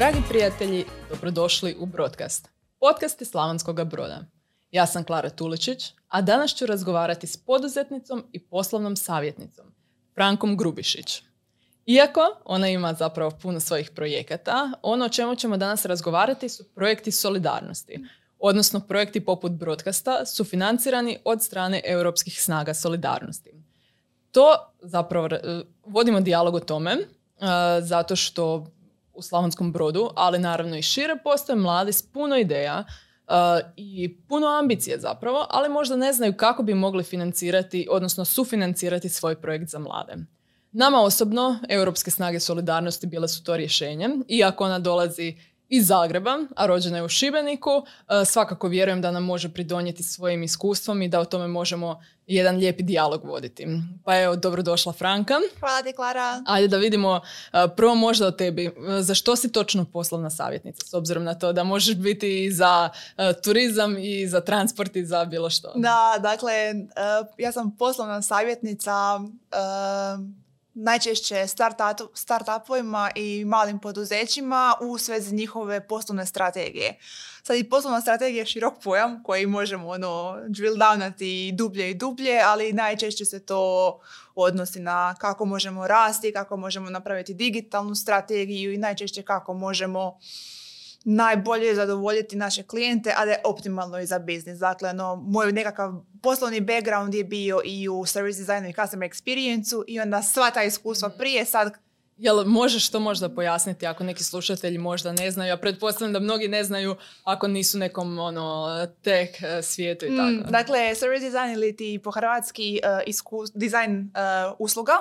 Dragi prijatelji, dobrodošli u Broadcast. Podcast je Slavonskog broda. Ja sam Klara Tuličić, a danas ću razgovarati s poduzetnicom i poslovnom savjetnicom, Frankom Grubišić. Iako ona ima zapravo puno svojih projekata, ono o čemu ćemo danas razgovarati su projekti solidarnosti, odnosno projekti poput Broadcasta su financirani od strane europskih snaga solidarnosti. To zapravo vodimo dijalog o tome, zato što u Slavonskom brodu, ali naravno i šire, postoje mladi s puno ideja uh, i puno ambicije zapravo, ali možda ne znaju kako bi mogli financirati, odnosno sufinancirati svoj projekt za mlade. Nama osobno, Europske snage solidarnosti bile su to rješenje, iako ona dolazi iz Zagreba, a rođena je u Šibeniku. E, svakako vjerujem da nam može pridonijeti svojim iskustvom i da o tome možemo jedan lijepi dijalog voditi. Pa evo, dobrodošla Franka. Hvala ti, Klara. Ajde da vidimo e, prvo možda o tebi. E, za što si točno poslovna savjetnica? S obzirom na to da možeš biti i za turizam i za transport i za bilo što. Da, dakle, ja sam poslovna savjetnica najčešće start-upovima i malim poduzećima u svezi njihove poslovne strategije. Sad i poslovna strategija je širok pojam koji možemo ono drill downati dublje i dublje, ali najčešće se to odnosi na kako možemo rasti, kako možemo napraviti digitalnu strategiju i najčešće kako možemo najbolje zadovoljiti naše klijente, a da je optimalno i za biznis. Dakle, no, moj nekakav poslovni background je bio i u service designu i customer experience i onda sva ta iskustva mhm. prije sad Jel možeš to možda pojasniti ako neki slušatelji možda ne znaju? Ja pretpostavljam da mnogi ne znaju ako nisu nekom ono, tech eh, svijetu i mm, tako. dakle, service design ili ti po hrvatski uh, dizajn uh, usluga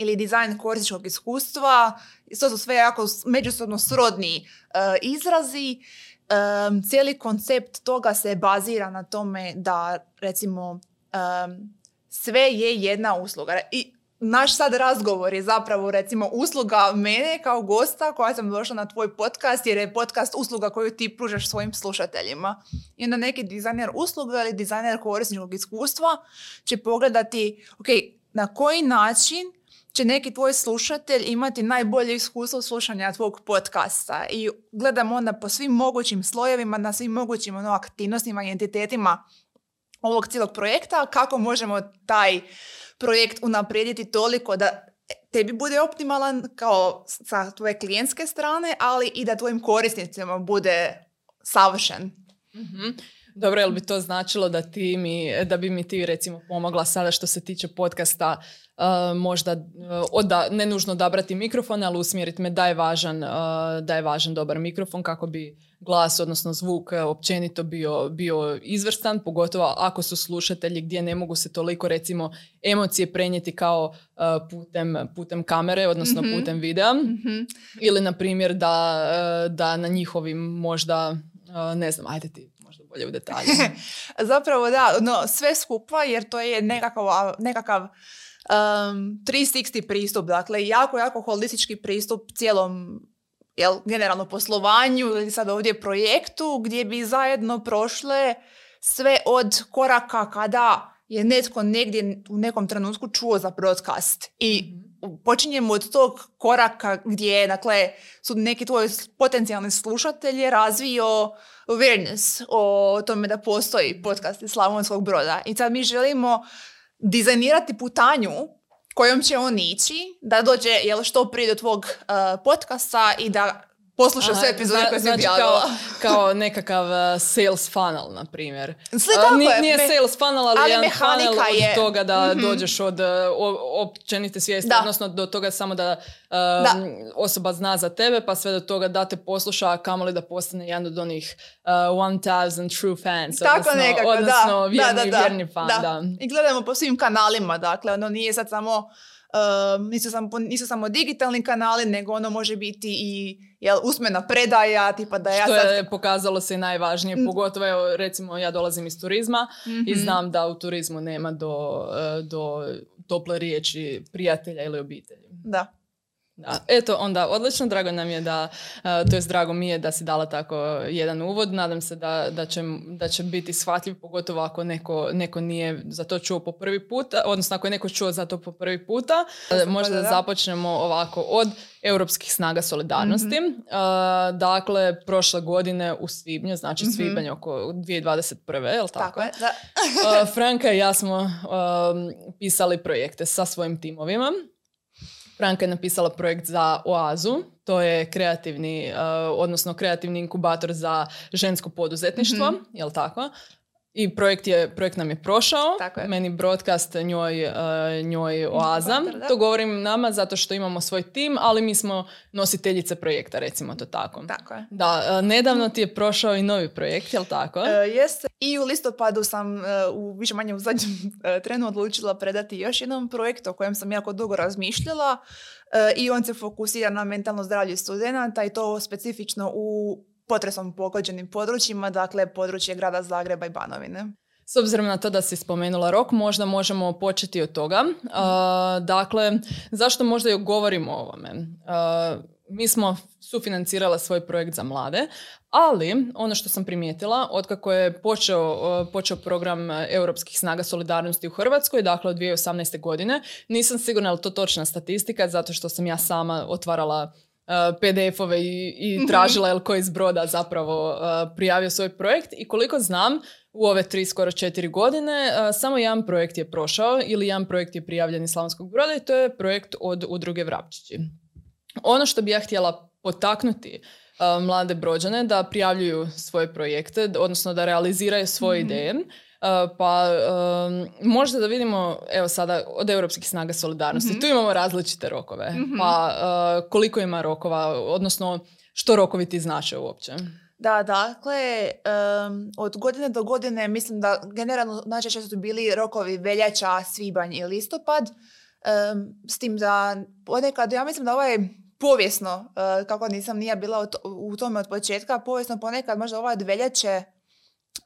ili dizajn korisničkog iskustva. To su sve jako međusobno srodni uh, izrazi. Um, cijeli koncept toga se bazira na tome da recimo um, sve je jedna usluga. I naš sad razgovor je zapravo recimo usluga mene kao gosta koja sam došla na tvoj podcast jer je podcast usluga koju ti pružaš svojim slušateljima. I onda neki dizajner usluga ili dizajner korisničkog iskustva će pogledati ok, na koji način će neki tvoj slušatelj imati najbolje iskustvo slušanja tvog podcasta i gledam onda po svim mogućim slojevima, na svim mogućim ono, aktivnostima i entitetima ovog cijelog projekta, kako možemo taj projekt unaprijediti toliko da tebi bude optimalan kao sa tvoje klijentske strane, ali i da tvojim korisnicima bude savršen. mm Dobro, jel bi to značilo da, ti mi, da bi mi ti recimo pomogla sada što se tiče podcasta možda uh, ne nužno odabrati mikrofon, ali usmjeriti me da je, važan, uh, da je važan dobar mikrofon kako bi glas, odnosno zvuk općenito bio, bio izvrstan, pogotovo ako su slušatelji gdje ne mogu se toliko recimo emocije prenijeti kao putem, putem kamere, odnosno mhm. putem videa. mm Ili na primjer da, da na njihovim možda, ne znam, ajde ti možda bolje u detalje. Zapravo da, no, sve skupa jer to je nekakav, nekakav um, 360 pristup, dakle jako, jako holistički pristup cijelom jel, generalno poslovanju ili sad ovdje projektu gdje bi zajedno prošle sve od koraka kada je netko negdje u nekom trenutku čuo za broadcast i mhm. počinjemo od tog koraka gdje dakle, su neki tvoji potencijalni slušatelji razvio awareness o tome da postoji podcast iz Slavonskog broda. I sad mi želimo dizajnirati putanju kojom će on ići, da dođe jel, što prije do tvog uh, podcasta i da posluša sve epizode koje znači kao, kao nekakav uh, sales funnel, na primjer. Sve tako nije, nije sales funnel, ali, ali jedan funnel je. od toga da mm dođeš od uh, općenite svijesti, odnosno do toga samo da, um, osoba zna za tebe, pa sve do toga da te posluša, a kamoli da postane jedan od onih uh, 1000 true fans. Tako odnosno, nekako, odnosno da. Vjerni, da, vjerni fan. Da. I gledamo po svim kanalima, dakle, ono nije sad samo Uh, nisu, samo, nisu samo digitalni kanali, nego ono može biti i jel, usmena predaja, tipa da ja Što je pokazalo se najvažnije, mm. pogotovo evo, recimo ja dolazim iz turizma i mhm. znam da u turizmu nema do, e, do tople riječi prijatelja ili obitelji. Da. Da. Eto, onda odlično, drago nam je da, uh, to je drago mi je da si dala tako jedan uvod. Nadam se da, da, će, da će biti shvatljiv, pogotovo ako neko, neko nije za to čuo po prvi puta, odnosno ako je neko čuo za to po prvi puta. Možda da započnemo ovako od europskih snaga solidarnosti. Mhm. Uh, dakle, prošle godine u svibnju, znači Mhm. svibanj oko 2021. je li tako? Tako je, da. Uh, Franka i ja smo um, pisali projekte sa svojim timovima. Franka je napisala projekt za Oazu, to je kreativni, uh, odnosno kreativni inkubator za žensko poduzetništvo, Mhm. jel tako? I projekt, je, projekt nam je prošao, Tako je. meni broadcast, njoj, uh, njoj Oaza. Da. To govorim nama zato što imamo svoj tim, ali mi smo nositeljice projekta, recimo to tako. Tako je. Da, uh, nedavno ti je prošao i novi projekt, jel tako? E, jeste. I u listopadu sam u više manje u zadnjem trenu odlučila predati još jedan projekt o kojem sam jako dugo razmišljala i on se fokusira na mentalno zdravlje studenata i to specifično u potresom pogođenim područjima, dakle područje grada Zagreba i Banovine. S obzirom na to da si spomenula rok, možda možemo početi od toga. Uh, dakle, zašto možda i govorimo o ovome? Uh, mi smo sufinancirala svoj projekt za mlade, ali ono što sam primijetila, otkako je počeo, počeo program Europskih snaga solidarnosti u Hrvatskoj, dakle od 2018. godine, nisam sigurna je li to točna statistika, zato što sam ja sama otvarala PDF-ove i, i Mhm. tražila je li ko iz broda zapravo uh, prijavio svoj projekt i koliko znam, u ove tri, skoro četiri godine, uh, samo jedan projekt je prošao ili jedan projekt je prijavljen iz Slavonskog broda i to je projekt od udruge Vrapčići. Ono što bi ja htjela potaknuti uh, mlade brođane da prijavljuju svoje projekte, odnosno da realiziraju svoje Mhm. ideje. Uh, pa um, možda da vidimo, evo sada, od Europskih snaga solidarnosti. Mhm. Tu imamo različite rokove. Mhm. Pa uh, koliko ima rokova, odnosno što rokovi ti znače uopće? Da, dakle, em, od godine do godine mislim da generalno najčešće su bili rokovi veljača, svibanj i listopad. Em, s tim da ponekad, ja mislim da ovo je povijesno, e, kako nisam nije bila u tome od početka, povijesno ponekad možda ovaj od veljače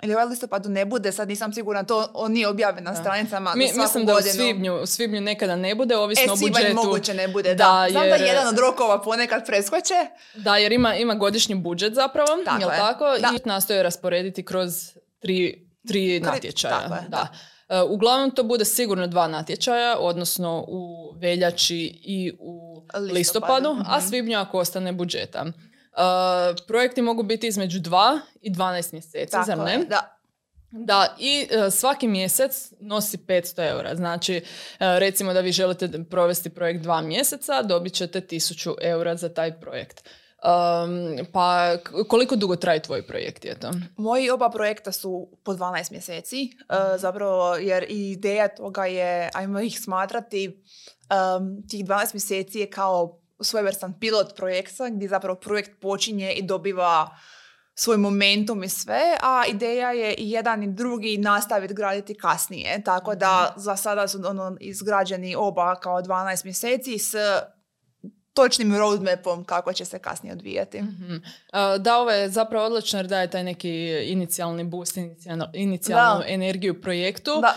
ili ovaj listopadu ne bude, sad nisam sigurna, to on nije objavljen na Da. stranicama Mi, svaku mislim da u godinu. svibnju, u svibnju nekada ne bude, ovisno E, o budžetu. moguće ne bude, Da, da. Znam da jer- jedan od rokova ponekad preskoče. Da, jer ima, ima godišnji budžet zapravo, Tako jel je. tako? Da. I nastoje rasporediti kroz tri, tri natječaja. tako je, da. E, uglavnom to bude sigurno dva natječaja, odnosno u veljači i u Listopadu, listopadu, a mhm. svibnju ako ostane budžeta. E, projekti mogu biti između 2 i 12 mjeseci, Tako zar ne? je, da. Da, i e, svaki mjesec nosi 500 eura. Znači, e, recimo da vi želite provesti projekt dva mjeseca, dobit ćete 1000 eura za taj projekt. Um, pa koliko dugo traje tvoj projekt je to? Moji oba projekta su po 12 mjeseci, e, zapravo jer ideja toga je, ajmo ih smatrati, em, tih 12 mjeseci je kao svojevrstan pilot projekta gdje zapravo projekt počinje i dobiva svoj momentum i sve, a ideja je i jedan i drugi nastaviti graditi kasnije. Tako da za sada su ono, izgrađeni oba kao 12 mjeseci s točnim roadmapom kako će se kasnije odvijati. Mhm. Uh, Da, ovo je zapravo odlično jer daje taj neki inicijalni boost, inicijalno- inicijalnu Da. energiju projektu. Da.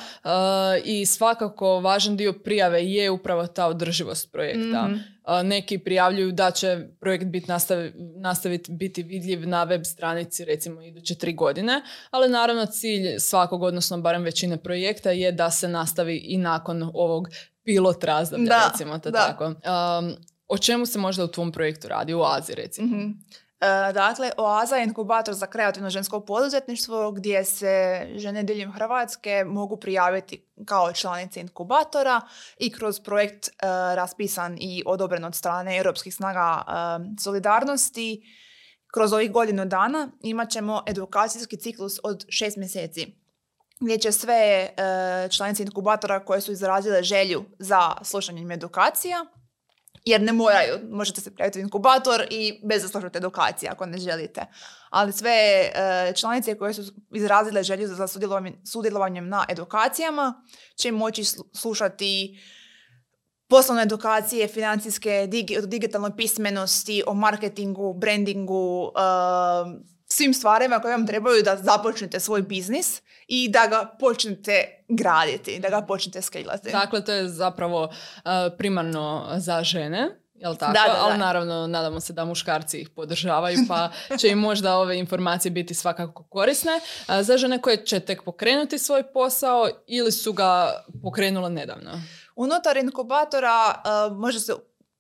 I svakako važan dio prijave je upravo ta održivost projekta. Mhm. Uh, neki prijavljuju da će projekt bit nastavi, nastaviti biti vidljiv na web stranici recimo iduće tri godine, ali naravno cilj svakog, odnosno barem većine projekta je da se nastavi i nakon ovog pilot razdoblja, Da, recimo to da. tako. Um, o čemu se možda u tvom projektu radi? U Aziji recimo. Mhm. E, dakle, Oaza je inkubator za kreativno žensko poduzetništvo gdje se žene diljem Hrvatske mogu prijaviti kao članice inkubatora i kroz projekt e, raspisan i odobren od strane Europskih snaga e, solidarnosti kroz ovih godinu dana imat ćemo edukacijski ciklus od šest mjeseci gdje će sve e, članice inkubatora koje su izrazile želju za slušanjem edukacija jer ne moraju, možete se prijaviti u inkubator i bez slušate edukacije ako ne želite. Ali sve e, članice koje su izrazile želju za sudjelovanjem, na edukacijama će moći slu- slušati poslovne edukacije, financijske, digi- digitalnoj pismenosti, o marketingu, brandingu, e, svim stvarima koje vam trebaju da započnete svoj biznis i da ga počnete graditi, da ga počnete skalati. Dakle, to je zapravo uh, primarno za žene, jel tako? Da, da, da. Ali naravno, nadamo se da muškarci ih podržavaju, pa će im možda ove informacije biti svakako korisne. Uh, za žene koje će tek pokrenuti svoj posao ili su ga pokrenule nedavno. Unutar inkubatora uh, može se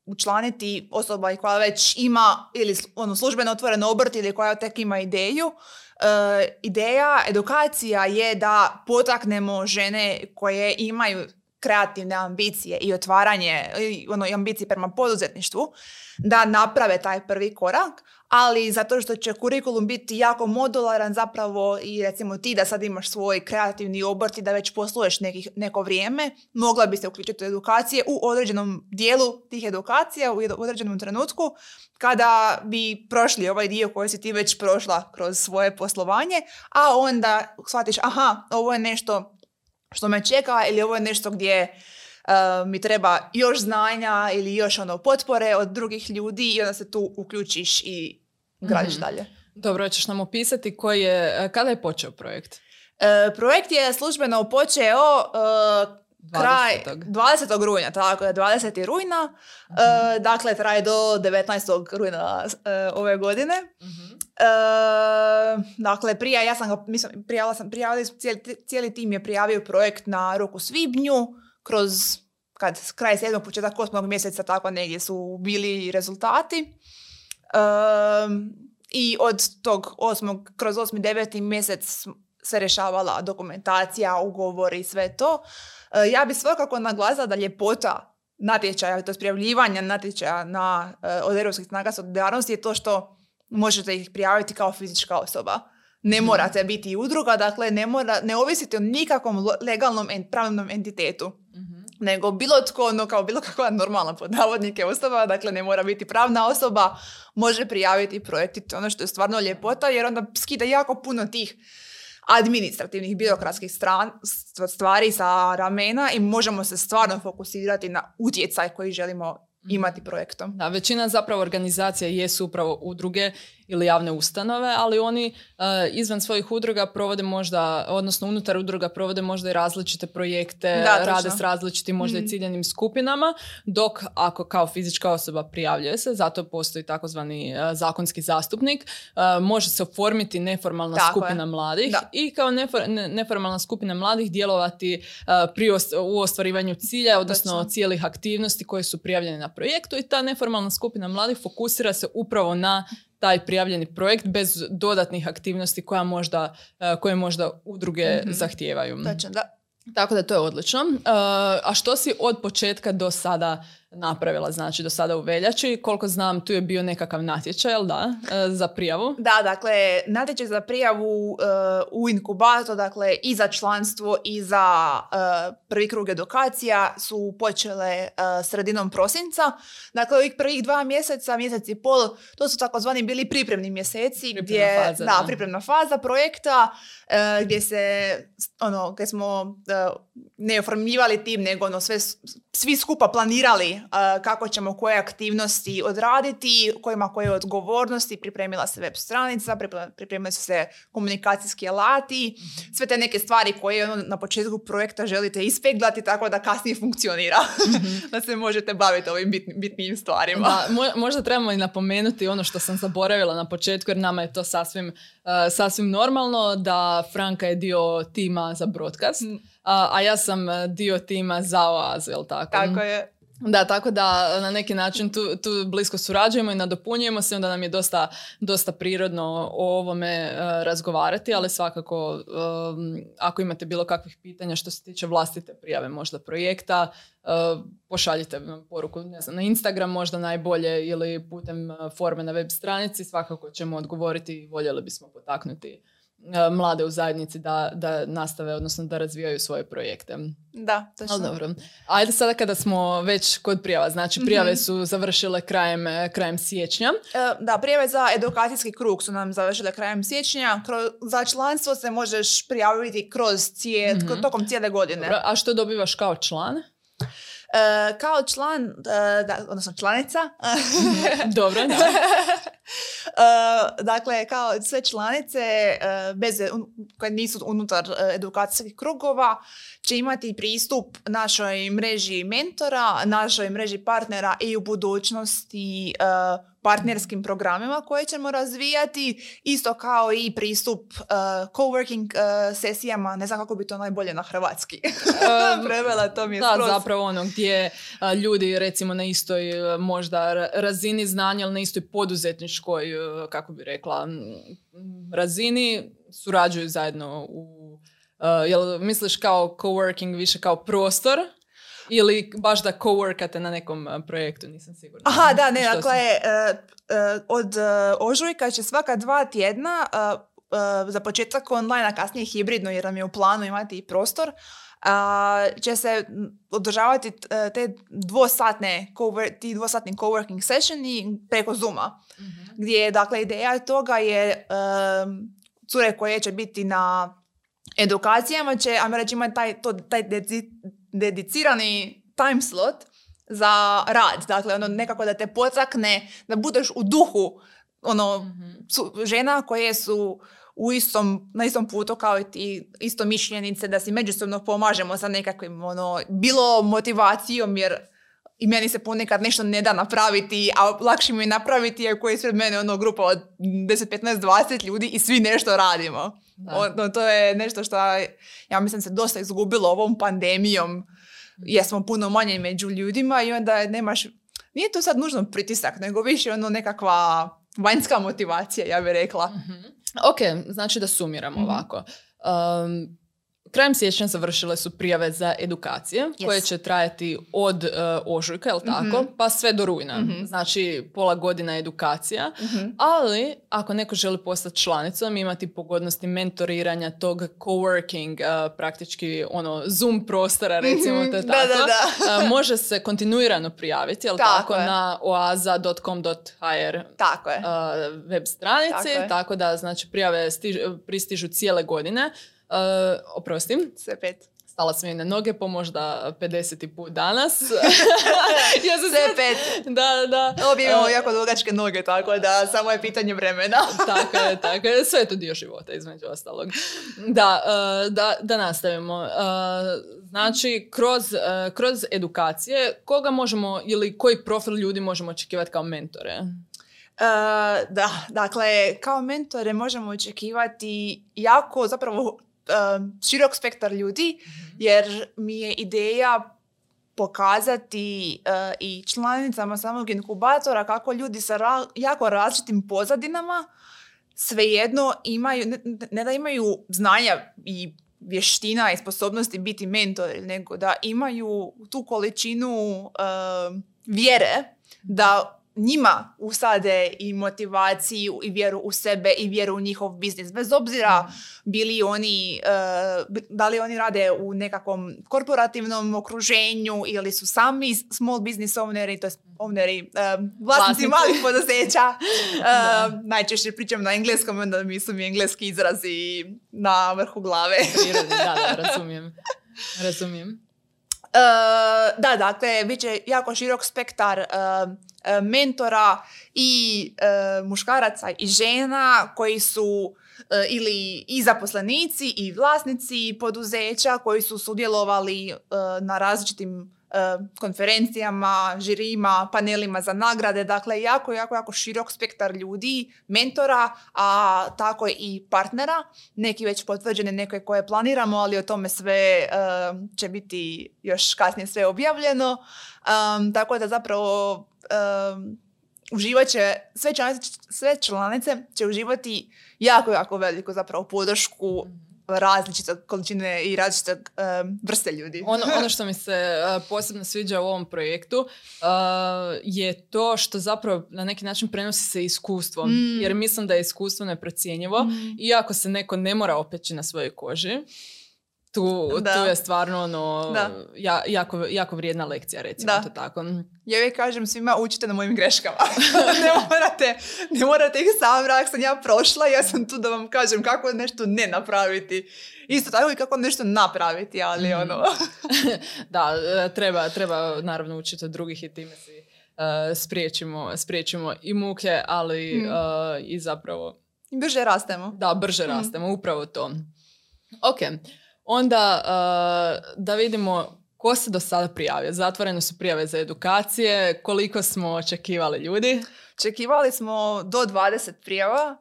učlaniti osoba koja već ima ili ono, službeno otvoren obrt ili koja tek ima ideju. E, ideja, edukacija je da potaknemo žene koje imaju kreativne ambicije i otvaranje, ono, ambicije prema poduzetništvu, da naprave taj prvi korak, ali zato što će kurikulum biti jako modularan zapravo i recimo ti da sad imaš svoj kreativni obrt i da već posluješ nekih, neko vrijeme, mogla bi se uključiti u edukacije u određenom dijelu tih edukacija, u određenom trenutku, kada bi prošli ovaj dio koji si ti već prošla kroz svoje poslovanje, a onda shvatiš, aha, ovo je nešto što me čeka ili ovo je nešto gdje uh, mi treba još znanja ili još ono potpore od drugih ljudi i onda se tu uključiš i gradiš mm dalje. Dobro, ćeš nam opisati koji je, e, kada je počeo projekt? Uh, projekt je službeno počeo uh, 20. kraj 20. rujna, tako je, 20. rujna, mm dakle traje do 19. rujna ove godine. mm dakle, prije, ja sam ga, mislim, prijavila sam, prijavili, cijeli, cijeli tim je prijavio projekt na roku svibnju, kroz kad kraj sedmog, početak osmog mjeseca, tako negdje su bili rezultati. I od tog osmog, kroz osmi, deveti mjesec se rješavala dokumentacija, ugovori i sve to. E, ja bih svakako naglasila da ljepota natječaja, to prijavljivanja natječaja na, e, od europskih snaga solidarnosti je to što možete ih prijaviti kao fizička osoba. Ne mhm. morate biti udruga, dakle ne, mora, ne ovisite o nikakvom legalnom pravnom entitetu. Mhm. Nego bilo tko, ono kao bilo kakva normalna pod navodnike osoba, dakle ne mora biti pravna osoba, može prijaviti projekti, ono što je stvarno ljepota, jer onda skida jako puno tih administrativnih, birokratskih stvari sa ramena i možemo se stvarno fokusirati na utjecaj koji želimo imati projektom. Da, većina zapravo organizacija jesu upravo udruge ili javne ustanove, ali oni uh, izvan svojih udruga provode možda, odnosno unutar udruga provode možda i različite projekte, da, rade s različitim možda i mm. ciljanim skupinama, dok ako kao fizička osoba prijavljuje se, zato postoji takozvani uh, zakonski zastupnik, uh, može se oformiti neformalna skupina mladih i kao neformalna skupina mladih djelovati pri u ostvarivanju cilja, odnosno cijelih aktivnosti koje su prijavljene na projektu i ta neformalna skupina mladih fokusira se upravo na taj prijavljeni projekt bez dodatnih aktivnosti koja možda, e, koje možda udruge mm zahtijevaju. da. Tako da to je odlično. E, a što si od početka do sada napravila, znači do sada u veljači. Koliko znam, tu je bio nekakav natječaj, jel da, e, za prijavu? Da, dakle, natječaj za prijavu uh, u inkubator, dakle, i za članstvo i za uh, prvi krug edukacija su počele sredinom prosinca. Dakle, ovih prvih dva mjeseca, mjesec i pol, to su takozvani bili pripremni mjeseci. gdje, faza, da, pripremna faza projekta, gdje se, ono, gdje smo ne oformljivali tim, nego ono, sve, svi skupa planirali kako ćemo koje aktivnosti odraditi, kojima koje odgovornosti, pripremila se web stranica, pripremili su se komunikacijski alati, mhm. sve te neke stvari koje ono, na početku projekta želite ispeglati tako da kasnije funkcionira, mhm. da se možete baviti ovim bitnim stvarima. Da, možda trebamo i napomenuti ono što sam zaboravila na početku, jer nama je to sasvim, sasvim normalno da Franka je dio tima za broadcast, mm. a, a ja sam dio tima za oazu, jel tako? Tako je. Da, tako da na neki način tu, tu blisko surađujemo i nadopunjujemo se, onda nam je dosta, dosta prirodno o ovome e, razgovarati, ali svakako ako imate bilo kakvih pitanja što se tiče vlastite prijave možda projekta, uh, pošaljite poruku ne znam, na Instagram možda najbolje ili putem forme na web stranici, svakako ćemo odgovoriti i voljeli bismo potaknuti E, mlade u zajednici da, da nastave, odnosno da razvijaju svoje projekte. Da, točno. dobro. Ajde sada kada smo već kod prijava, znači prijave mhm. su završile krajem, e, krajem siječnja. E, da, prijave za edukacijski krug su nam završile krajem siječnja. za članstvo se možeš prijaviti kroz cije, mm tokom cijele godine. Dobro. A što dobivaš kao član? Uh, kao član, uh, da, odnosno članica. Dobro, da. uh, dakle, kao sve članice bez, koje nisu unutar edukacijskih krugova će imati pristup našoj mreži mentora, našoj mreži partnera i u budućnosti partnerskim programima koje ćemo razvijati, isto kao i pristup uh, coworking uh, sesijama, ne znam kako bi to najbolje na hrvatski. Prevela, to mi je Da, skroz- zapravo ono gdje a, ljudi recimo na istoj a, možda ra- razini znanja ili na istoj poduzetničkoj, a, kako bi rekla, m, razini surađuju zajedno u... a, jel misliš kao coworking više kao prostor ili baš da coworkate na nekom a, projektu, nisam sigurna. Aha, da, ne, dakle, e, e, od e, ožujka će svaka dva tjedna, e, e, za početak online, a kasnije hibridno, jer nam je u planu imati i prostor, a, će se održavati e, te dvosatne, cowork- ti dvosatni coworking sessioni preko Zooma, Mhm. gdje je, dakle, ideja toga je e, cure koje će biti na edukacijama će, ajmo reći, imati taj, to, taj dedicirani time slot za rad. Dakle, ono nekako da te potakne, da budeš u duhu ono, Mhm. su, žena koje su u istom, na istom putu kao i ti isto mišljenice, da si međusobno pomažemo sa nekakvim, ono, bilo motivacijom, jer i meni se ponekad nešto ne da napraviti, a lakše mi je napraviti ako je ispred mene ono grupa od 10, 15, 20 ljudi i svi nešto radimo. Ono, to je nešto što ja mislim se dosta izgubilo ovom pandemijom jer smo puno manje među ljudima i onda nemaš, nije to sad nužno pritisak, nego više ono nekakva vanjska motivacija, ja bih rekla. Mhm. Ok, znači da sumiramo Mhm. ovako. Um, krajem siječnja završile su prijave za edukacije koje će trajati od uh, ožujka, jel tako, Mhm. pa sve do rujna. Mhm. Znači pola godina edukacija. Mhm. Ali, ako neko želi postati članicom, imati pogodnosti mentoriranja tog coworking, uh, praktički ono Zoom prostora, recimo to Da, tako, da, da. uh, može se kontinuirano prijaviti, jel Tako tako, je. na oaza.com.hr Tako je. uh, web stranici, Tako je. tako, da znači prijave stiž- pristižu cijele godine. Uh, oprostim, Sve pet. stala sam i na noge po možda 50. put danas. ja se Sve pet. Da, da. Obje imamo Uh, jako dugačke noge, tako da samo je pitanje vremena. tako je, tako je. Sve je to dio života, između ostalog. Da, uh, da, da nastavimo. Uh, znači, kroz, uh, kroz edukacije, koga možemo ili koji profil ljudi možemo očekivati kao mentore? E, da, dakle, kao mentore možemo očekivati jako zapravo širok spektar ljudi, jer mi je ideja pokazati e, i članicama samog inkubatora kako ljudi sa ra- jako različitim pozadinama svejedno imaju, ne, ne da imaju znanja i vještina i sposobnosti biti mentori, nego da imaju tu količinu e, vjere da njima usade i motivaciju i vjeru u sebe i vjeru u njihov biznis. Bez obzira bili oni, e, da li oni rade u nekakvom korporativnom okruženju ili su sami small business owneri, to owneri, e, vlasnici malih poduzeća. E, Da. najčešće pričam na engleskom, onda mi su mi engleski izrazi na vrhu glave. Prirodni, da, da, razumijem. Razumijem. Da, dakle, bit će jako širok spektar mentora i e, muškaraca i žena koji su e, ili i zaposlenici i vlasnici poduzeća koji su sudjelovali e, na različitim e, konferencijama, žirima, panelima za nagrade, dakle jako, jako, jako širok spektar ljudi, mentora, a tako i partnera, neki već potvrđeni, neke koje planiramo, ali o tome sve e, će biti još kasnije sve objavljeno, Um, tako da zapravo um, uživat će, sve članice, sve članice će uživati jako, jako veliku zapravo podršku različite količine i različite um, vrste ljudi. Ono, ono što mi se uh, posebno sviđa u ovom projektu uh, je to što zapravo na neki način prenosi se iskustvo. Mm. Jer mislim da je iskustvo neprocjenjivo. Mm. Iako se neko ne mora opeći na svojoj koži, tu, Da. tu je stvarno ono, Da. ja- jako, jako vrijedna lekcija, recimo Da. to tako. Ja uvijek kažem svima učite na mojim greškama. ne, morate, ne morate ih sam rak sam ja prošla, ja sam tu da vam kažem kako nešto ne napraviti. Isto tako i kako nešto napraviti, ali Mhm. ono... Da, e, treba, treba naravno učiti od drugih i time si e, spriječimo, spriječimo i muke, ali Mm. e, i zapravo brže rastemo. Da, brže Mm. rastemo, upravo to. Ok, onda uh, da vidimo Ko se do sada prijavio? Zatvorene su prijave za edukacije. Koliko smo očekivali ljudi? Očekivali smo do 20 prijava.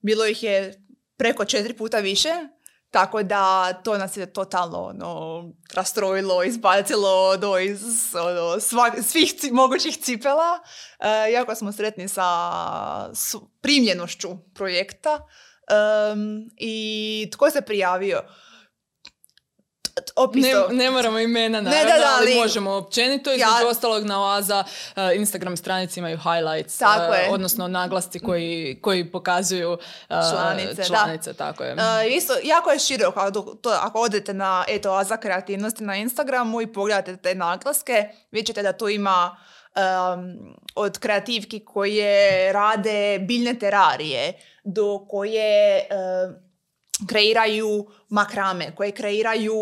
Bilo ih je preko četiri puta više. Tako da to nas je totalno ono, rastrojilo, izbacilo do iz ono, svih mogućih cipela. E, jako smo sretni sa primljenošću projekta. I tko se prijavio? Ne, ne, moramo imena naravno, ne, da, da, ali, možemo općenito. Između ja, ostalog na Oaza uh, Instagram stranici imaju highlights, tako uh, je. odnosno naglasci koji, koji pokazuju uh, članice. članice tako je. isto, jako je široko. Ako, to, ako odete na eto, Oaza kreativnosti na Instagramu i pogledate te naglaske, vidjet ćete da tu ima um, od kreativki koje rade biljne terarije do koje kreiraju makrame, koje kreiraju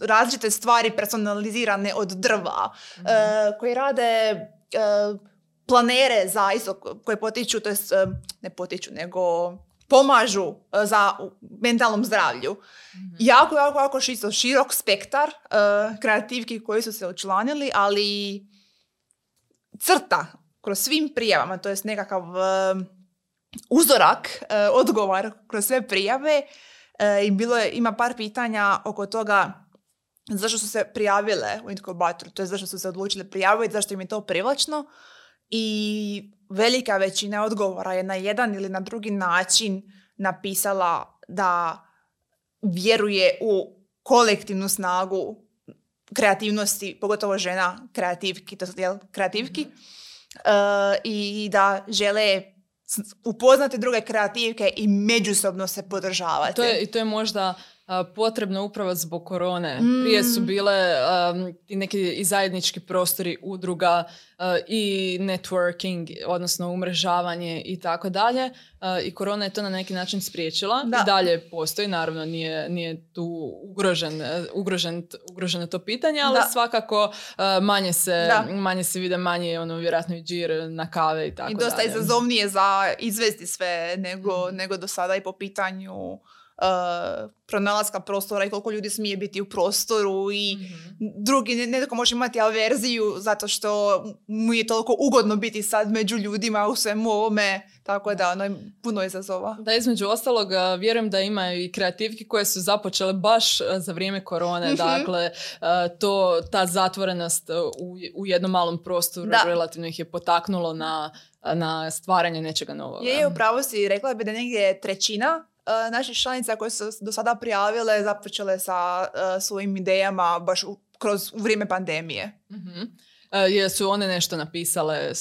različite stvari personalizirane od drva, mm koje rade e, planere za isto, koje potiču, to jest, e, ne potiču, nego pomažu za mentalnom zdravlju. mm Jako, jako, jako širok spektar kreativki koji su se učlanili, ali crta kroz svim prijavama, to jest nekakav uzorak, e, odgovor kroz sve prijave e, i bilo je, ima par pitanja oko toga zašto su se prijavile u inkubatoru, to je zašto su se odlučile prijaviti, zašto im je to privlačno. I velika većina odgovora je na jedan ili na drugi način napisala da vjeruje u kolektivnu snagu kreativnosti, pogotovo žena kreativki, to kreativki, mm i da žele upoznati druge kreativke i međusobno se podržavati. To je, to je možda potrebno upravo zbog korone. Prije su mm. bile i neki i zajednički prostori udruga i networking, odnosno umrežavanje i tako dalje. I korona je to na neki način spriječila. Da. I dalje postoji, naravno nije, nije tu ugrožen, ugrožen, ugroženo to pitanje, ali svakako manje se, manje se vide, manje ono vjerojatno i džir na kave i tako dalje. I dosta izazovnije za izvesti sve nego, mm. nego do sada i po pitanju uh, pronalaska prostora i koliko ljudi smije biti u prostoru i mm-hmm. drugi, netko može imati averziju zato što mu je toliko ugodno biti sad među ljudima u svemu ovome, tako da ono je puno izazova. Da, između ostalog, vjerujem da ima i kreativki koje su započele baš za vrijeme korone, mm-hmm. dakle, to, ta zatvorenost u, u jednom malom prostoru da. relativno ih je potaknulo na na stvaranje nečega novog. Je, upravo si rekla bi da negdje trećina naših članica koje su do sada prijavile započele sa uh, svojim idejama baš u, kroz vrijeme pandemije. mm jesu one nešto napisale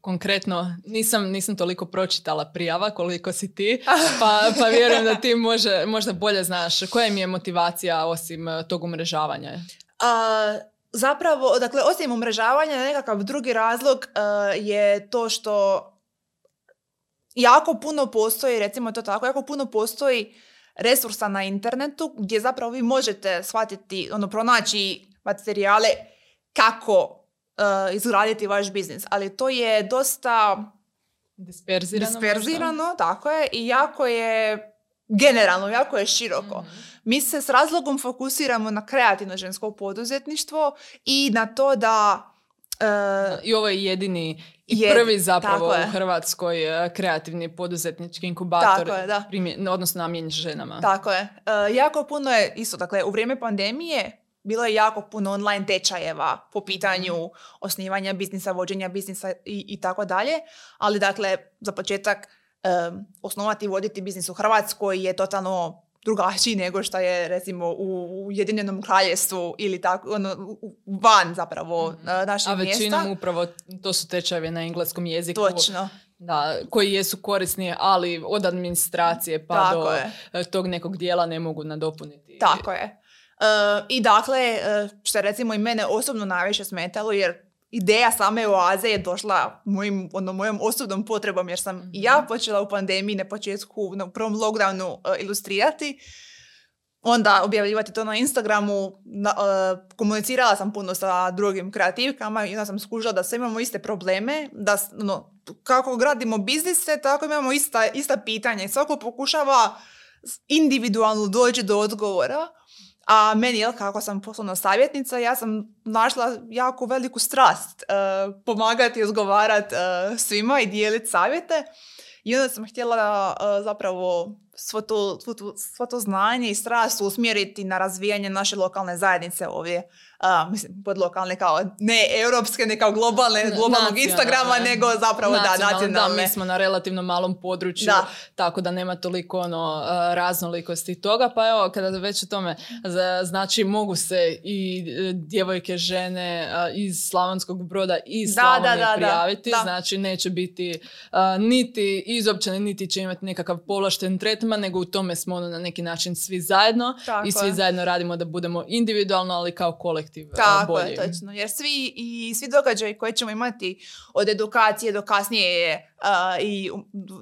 konkretno? Nisam, nisam toliko pročitala prijava koliko si ti, pa, pa vjerujem da ti može, možda bolje znaš. Koja mi je motivacija osim tog umrežavanja? zapravo, dakle, osim umrežavanja, nekakav drugi razlog je to što jako puno postoji, recimo to tako, jako puno postoji resursa na internetu gdje zapravo vi možete shvatiti, ono, pronaći materijale kako uh, izgraditi vaš biznis. Ali to je dosta disperzirano, disperzirano tako je, i jako je generalno, jako je široko. Mhm. Mi se s razlogom fokusiramo na kreativno žensko poduzetništvo i na to da Uh, I ovo je jedini i prvi zapravo u Hrvatskoj uh, kreativni poduzetnički inkubator, tako je, da. odnosno namijenjen ženama. Tako je. Uh, jako puno je, isto dakle, u vrijeme pandemije bilo je jako puno online tečajeva po pitanju mhm. osnivanja biznisa, vođenja biznisa i, i tako dalje, ali dakle, za početak um, osnovati i voditi biznis u Hrvatskoj je totalno drugačiji nego što je recimo u Ujedinjenom kraljestvu ili tako, ono, van zapravo mm-hmm. našeg A većinom upravo to su tečajevi na engleskom jeziku. Točno. Da, koji jesu korisni, ali od administracije pa do je. tog nekog dijela ne mogu nadopuniti. Tako je. Uh, I dakle, što je recimo i mene osobno najviše smetalo, jer ideja same oaze je došla mojim, ono, mojom osobnom potrebom jer sam i ja mhm. počela u pandemiji na početku, na prvom lockdownu uh, ilustrirati. Onda objavljivati to na Instagramu, na, uh, komunicirala sam puno sa drugim kreativkama i onda sam skužila da sve imamo iste probleme, da ono, kako gradimo biznise, tako imamo ista, ista pitanja i svako pokušava individualno doći do odgovora A meni, jel, kako sam poslovna savjetnica, ja sam našla jako veliku strast uh, pomagati i odgovarati uh, svima i dijeliti savjete. I onda sam htjela uh, zapravo svo to, svo, to, svo to znanje i strast usmjeriti na razvijanje naše lokalne zajednice ovdje a, mislim, pod lokalne kao, ne europske, ne kao globalne, globalnog Instagrama, nego zapravo da, nacionalne. Da, mi smo na relativno malom području, tako da nema toliko ono, raznolikosti toga, pa evo, kada već o tome, znači mogu se i e, djevojke, žene iz Slavonskog broda i Slavonije prijaviti, znači neće biti niti izopćene, niti će imati nekakav povlašten tretman, nego u tome smo ono, na neki način svi zajedno i svi zajedno radimo da budemo individualno, ali kao kolektiv kolektiv Tako je, točno. Jer svi, i svi događaji koje ćemo imati od edukacije do kasnije i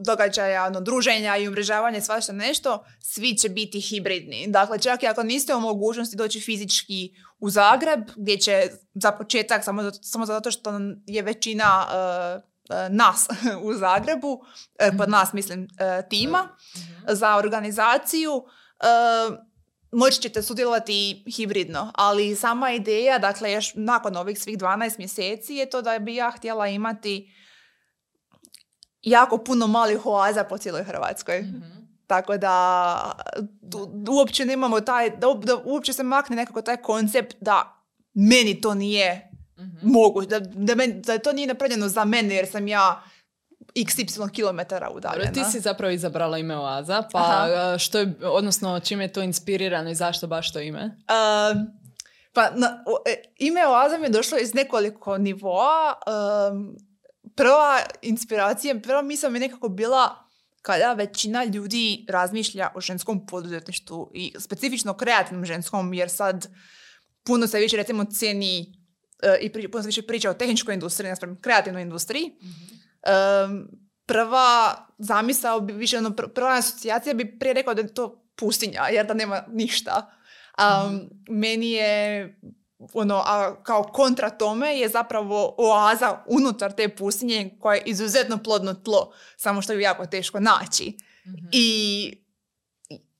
događaja, ono, druženja i umrežavanja i svašta nešto, svi će biti hibridni. Dakle, čak i ako niste u mogućnosti doći fizički u Zagreb, gdje će za početak, samo, samo zato što je većina nas u Zagrebu, pod nas mislim tima, mhm. za organizaciju, moći ćete sudjelovati hibridno, ali sama ideja, dakle, još nakon ovih svih 12 mjeseci je to da bi ja htjela imati jako puno malih oaza po cijeloj Hrvatskoj. Mhm. Tako da tu, uopće nemamo taj, da, da, uopće se makne nekako taj koncept da meni to nije mm moguće, da, da, da to nije napravljeno za mene jer sam ja xy kilometara udaljena. Ti si zapravo izabrala ime Oaza, pa što je, odnosno čime je to inspirirano i zašto baš to ime? Uh, pa na, e, ime Oaza mi je došlo iz nekoliko nivoa. Um, prva inspiracija, prva misla mi je nekako bila kada većina ljudi razmišlja o ženskom poduzetništvu i specifično kreativnom ženskom, jer sad puno se više recimo cijeni uh, i puno se više priča o tehničkoj industriji, naspram kreativnoj industriji. um, prva zamisao bi više, ono, prva asocijacija bi prije rekao da je to pustinja, jer da nema ništa. Um, Meni je ono, a kao kontra tome je zapravo oaza unutar te pustinje koja je izuzetno plodno tlo, samo što je jako teško naći. Mhm. I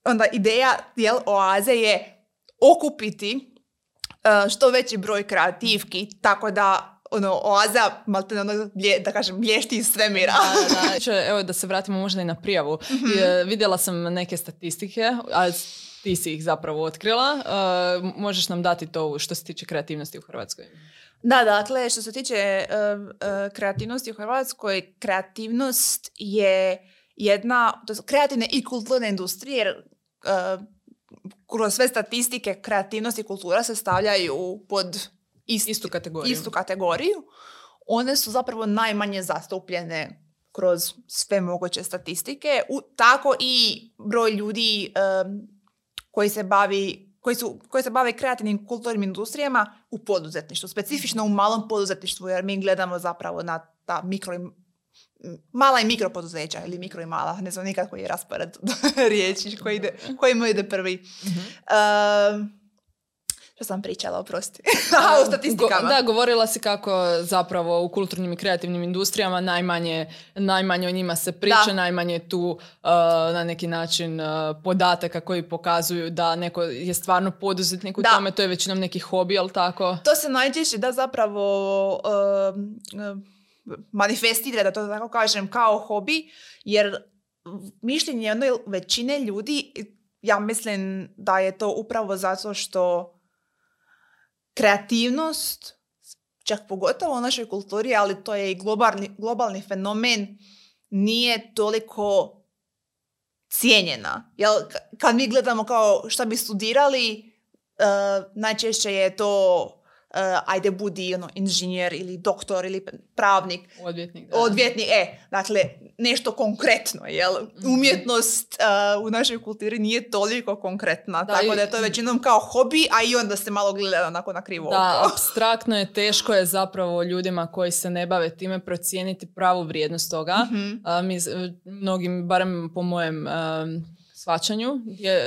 onda ideja jel, oaze je okupiti uh, što veći broj kreativki, tako da ono, oaza, malte ono, da kažem, blješti iz svemira. Da, da. evo da se vratimo možda i na prijavu. mm vidjela sam neke statistike, a ti si ih zapravo otkrila. Uh, možeš nam dati to što se tiče kreativnosti u Hrvatskoj? Da, dakle, što se tiče kreativnosti u Hrvatskoj, kreativnost je jedna, to kreativne i kulturne industrije, jer kroz sve statistike kreativnost i kultura se stavljaju pod istu kategoriju. Istu kategoriju. One su zapravo najmanje zastupljene kroz sve moguće statistike. U, tako i broj ljudi koji se bavi koji, su, koji se bave kreativnim kulturnim industrijama u poduzetništvu, specifično u malom poduzetništvu, jer mi gledamo zapravo na ta mikro i, mala i mikro poduzeća, ili mikro i mala, ne znam nikad koji je raspored riječi, koji, ide, koji mu ide prvi. mm što sam pričala, oprosti. o statistikama. da, govorila si kako zapravo u kulturnim i kreativnim industrijama najmanje, najmanje o njima se priča, najmanje tu uh, na neki način uh, podataka koji pokazuju da neko je stvarno poduzetnik u da. tome, to je većinom neki hobi, ali tako? To se najčešće da zapravo uh, manifestira, da to tako kažem, kao hobi, jer mišljenje jednoj većine ljudi, ja mislim da je to upravo zato što kreativnost, čak pogotovo u našoj kulturi, ali to je i globalni, globalni fenomen, nije toliko cijenjena. Jel, kad mi gledamo kao šta bi studirali, uh, najčešće je to ajde budi ono, inženjer ili doktor ili pravnik. Odvjetnik, da. Odvjetnik, e, dakle, nešto konkretno, jel? Mhm. Umjetnost uh, u našoj kulturi nije toliko konkretna, da, tako da je to većinom kao hobi, a i onda se malo gleda onako na krivo Da, abstraktno je, teško je zapravo ljudima koji se ne bave time procijeniti pravu vrijednost toga. mm mi, mnogim, barem po mojem svačanju,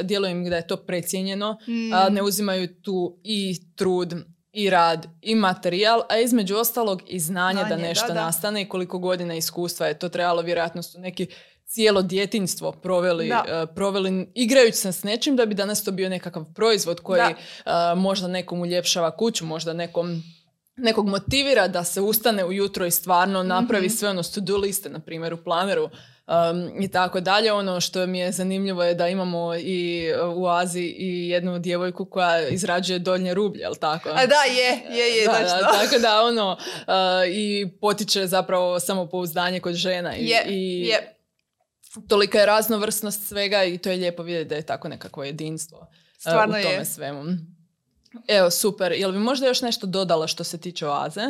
djelujem da je to precijenjeno, mm. ne uzimaju tu i trud i rad i materijal, a između ostalog i znanje, da nešto nastane i koliko godina iskustva je to trebalo, vjerojatno su neki cijelo djetinstvo proveli, Da. e, proveli igrajući se s nečim da bi danas to bio nekakav proizvod koji Da. e, možda nekom uljepšava kuću, možda nekom nekog motivira da se ustane ujutro i stvarno napravi Mhm. sve ono s to-do liste, na primjer u planeru um, i tako dalje. Ono što mi je zanimljivo je da imamo i uh, u Aziji i jednu djevojku koja izrađuje donje rublje, jel tako? A da, je, je, je, Da, da, tako da ono uh, i potiče zapravo samopouzdanje kod žena i, Je, i je. tolika je raznovrsnost svega i to je lijepo vidjeti da je tako nekakvo jedinstvo uh, u tome je. svemu. Evo, super. Jel bi možda još nešto dodala što se tiče oaze?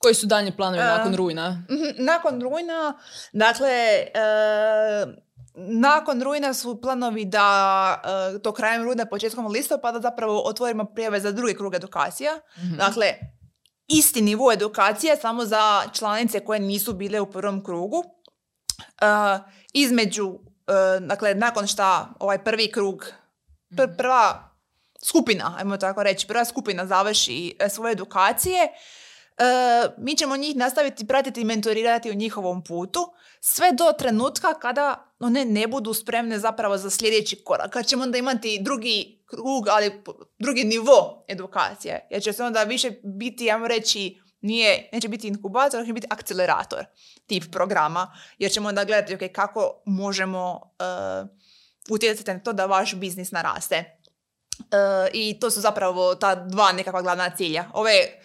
Koji su daljnji planovi nakon rujna? Mhm, Nakon rujna, dakle, e, nakon rujna su planovi da e, do krajem rujna, početkom listopada zapravo otvorimo prijave za drugi krug edukacija. Mhm. Dakle, isti nivo edukacije samo za članice koje nisu bile u prvom krugu. E, između, e, dakle, nakon šta ovaj prvi krug, pr- Mhm. prva skupina, ajmo tako reći, prva skupina završi e, svoje edukacije, e, mi ćemo njih nastaviti pratiti i mentorirati u njihovom putu, sve do trenutka kada one ne budu spremne zapravo za sljedeći korak. Kad ćemo onda imati drugi krug, ali drugi nivo edukacije. Jer će se onda više biti, ajmo reći, nije, neće biti inkubator, će biti akcelerator tip programa. Jer ćemo onda gledati ok, kako možemo e, utjecati na to da vaš biznis naraste. E, I to su zapravo ta dva nekakva glavna cilja. Ove e,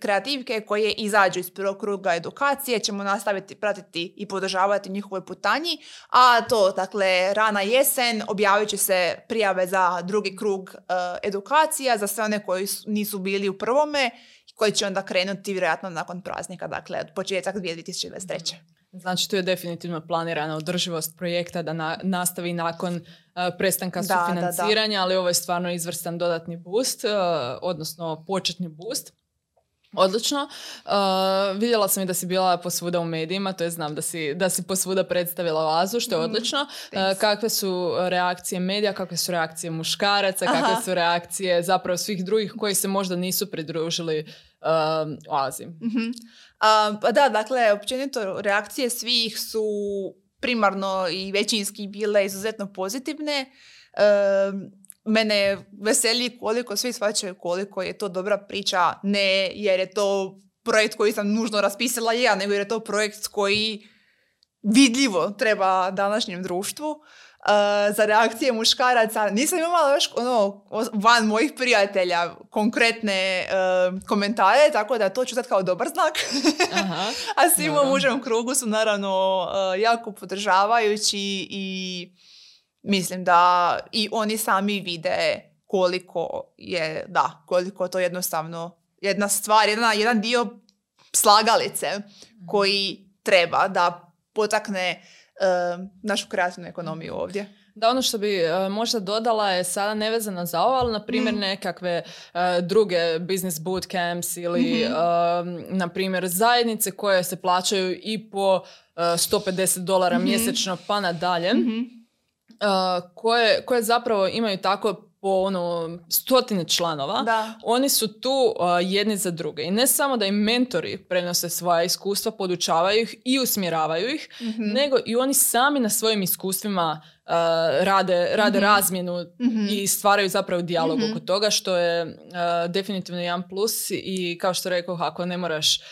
kreativke koje izađu iz prvog kruga edukacije ćemo nastaviti pratiti i podržavati njihovoj putanji, a to, dakle, rana jesen objavit će se prijave za drugi krug e, edukacija za sve one koji su- nisu bili u prvome koji će onda krenuti vjerojatno nakon praznika, dakle, od početak 2023. Znači, tu je definitivno planirana održivost projekta da na- nastavi nakon uh, prestanka Da, da, da. sufinanciranja, ali ovo je stvarno izvrstan dodatni boost, uh, odnosno početni boost. Odlično. Uh, vidjela sam i da si bila posvuda u medijima, to je znam da si, da si posvuda predstavila oazu, što je Mhm, odlično. Uh, kakve su reakcije medija, kakve su reakcije muškaraca, kakve Aha. su reakcije zapravo svih drugih koji se možda nisu pridružili um, oazi? Mhm. A, pa da, dakle, općenito reakcije svih su primarno i većinski bile izuzetno pozitivne. E, mene veseli koliko svi shvaćaju koliko je to dobra priča, ne jer je to projekt koji sam nužno raspisala ja, nego jer je to projekt koji vidljivo treba današnjem društvu. E, za reakcije muškaraca nisam imala još ono, van mojih prijatelja konkretne e, komentare, tako da to ću sad kao dobar znak. Aha. A svi u Dobro. mom užem krugu su naravno e, jako podržavajući i mislim da i oni sami vide koliko je, da, koliko to jednostavno jedna stvar, jedna, jedan dio slagalice koji treba da potakne e, našu kreativnu ekonomiju ovdje. Da, ono što bi e, možda dodala je sada nevezano za ovo, ali na primjer Mhm. nekakve e, druge business bootcamps ili Mhm. e, na primjer zajednice koje se plaćaju i po e, 150 dolara Mhm. mjesečno pa nadalje, koje, koje zapravo imaju tako po ono stotine članova. Da. Oni su tu uh, jedni za druge i ne samo da im mentori prenose svoja iskustva, podučavaju ih i usmjeravaju ih, Mhm. nego i oni sami na svojim iskustvima uh, rade, rade Mhm. razmjenu Mhm. i stvaraju zapravo dijalog Mhm. oko toga što je uh, definitivno jedan plus i kao što rekao, ako ne moraš uh,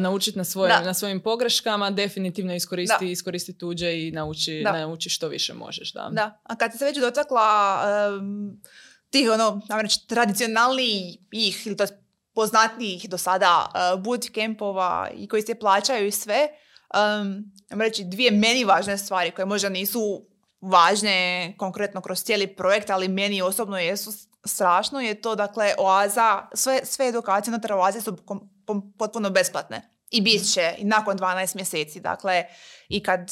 naučiti na, na svojim pogreškama, definitivno iskoristi, Da. iskoristi tuđe i nauči, Da. nauči što više možeš. Da. Da, a kad se već dotakla em, tih ono, reći, tradicionalnijih ili to poznatijih do sada uh, bootcampova i koji se plaćaju i sve, um, reći dvije meni važne stvari koje možda nisu važne konkretno kroz cijeli projekt, ali meni osobno jesu strašno je to, dakle, oaza, sve, sve edukacije unutar oaze su kom- pom- potpuno besplatne. I bit će i nakon 12 mjeseci, dakle, i kad,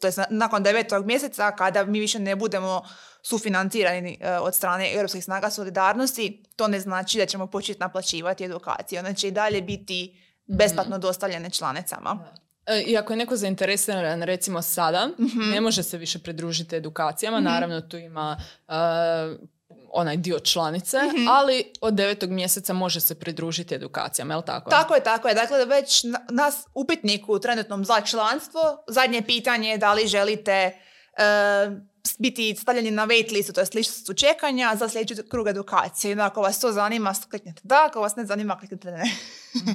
to jest na- nakon devetog mjeseca, kada mi više ne budemo sufinancirani e, od strane Europskih snaga solidarnosti, to ne znači da ćemo početi naplaćivati edukacije. One će i dalje biti besplatno dostavljene članicama. E, I ako je neko zainteresiran recimo sada, Mhm. ne može se više pridružiti edukacijama, Mhm. naravno tu ima e, onaj dio članice, Mhm. ali od devetog mjeseca može se pridružiti edukacijama, je li tako? Tako je, tako je. Dakle, već na- nas upitniku trenutnom za članstvo, zadnje pitanje je da li želite e, biti stavljeni na wait listu, to je listu čekanja za sljedeći krug edukacije. I Ako vas to zanima, kliknete da, ako vas ne zanima, kliknete ne.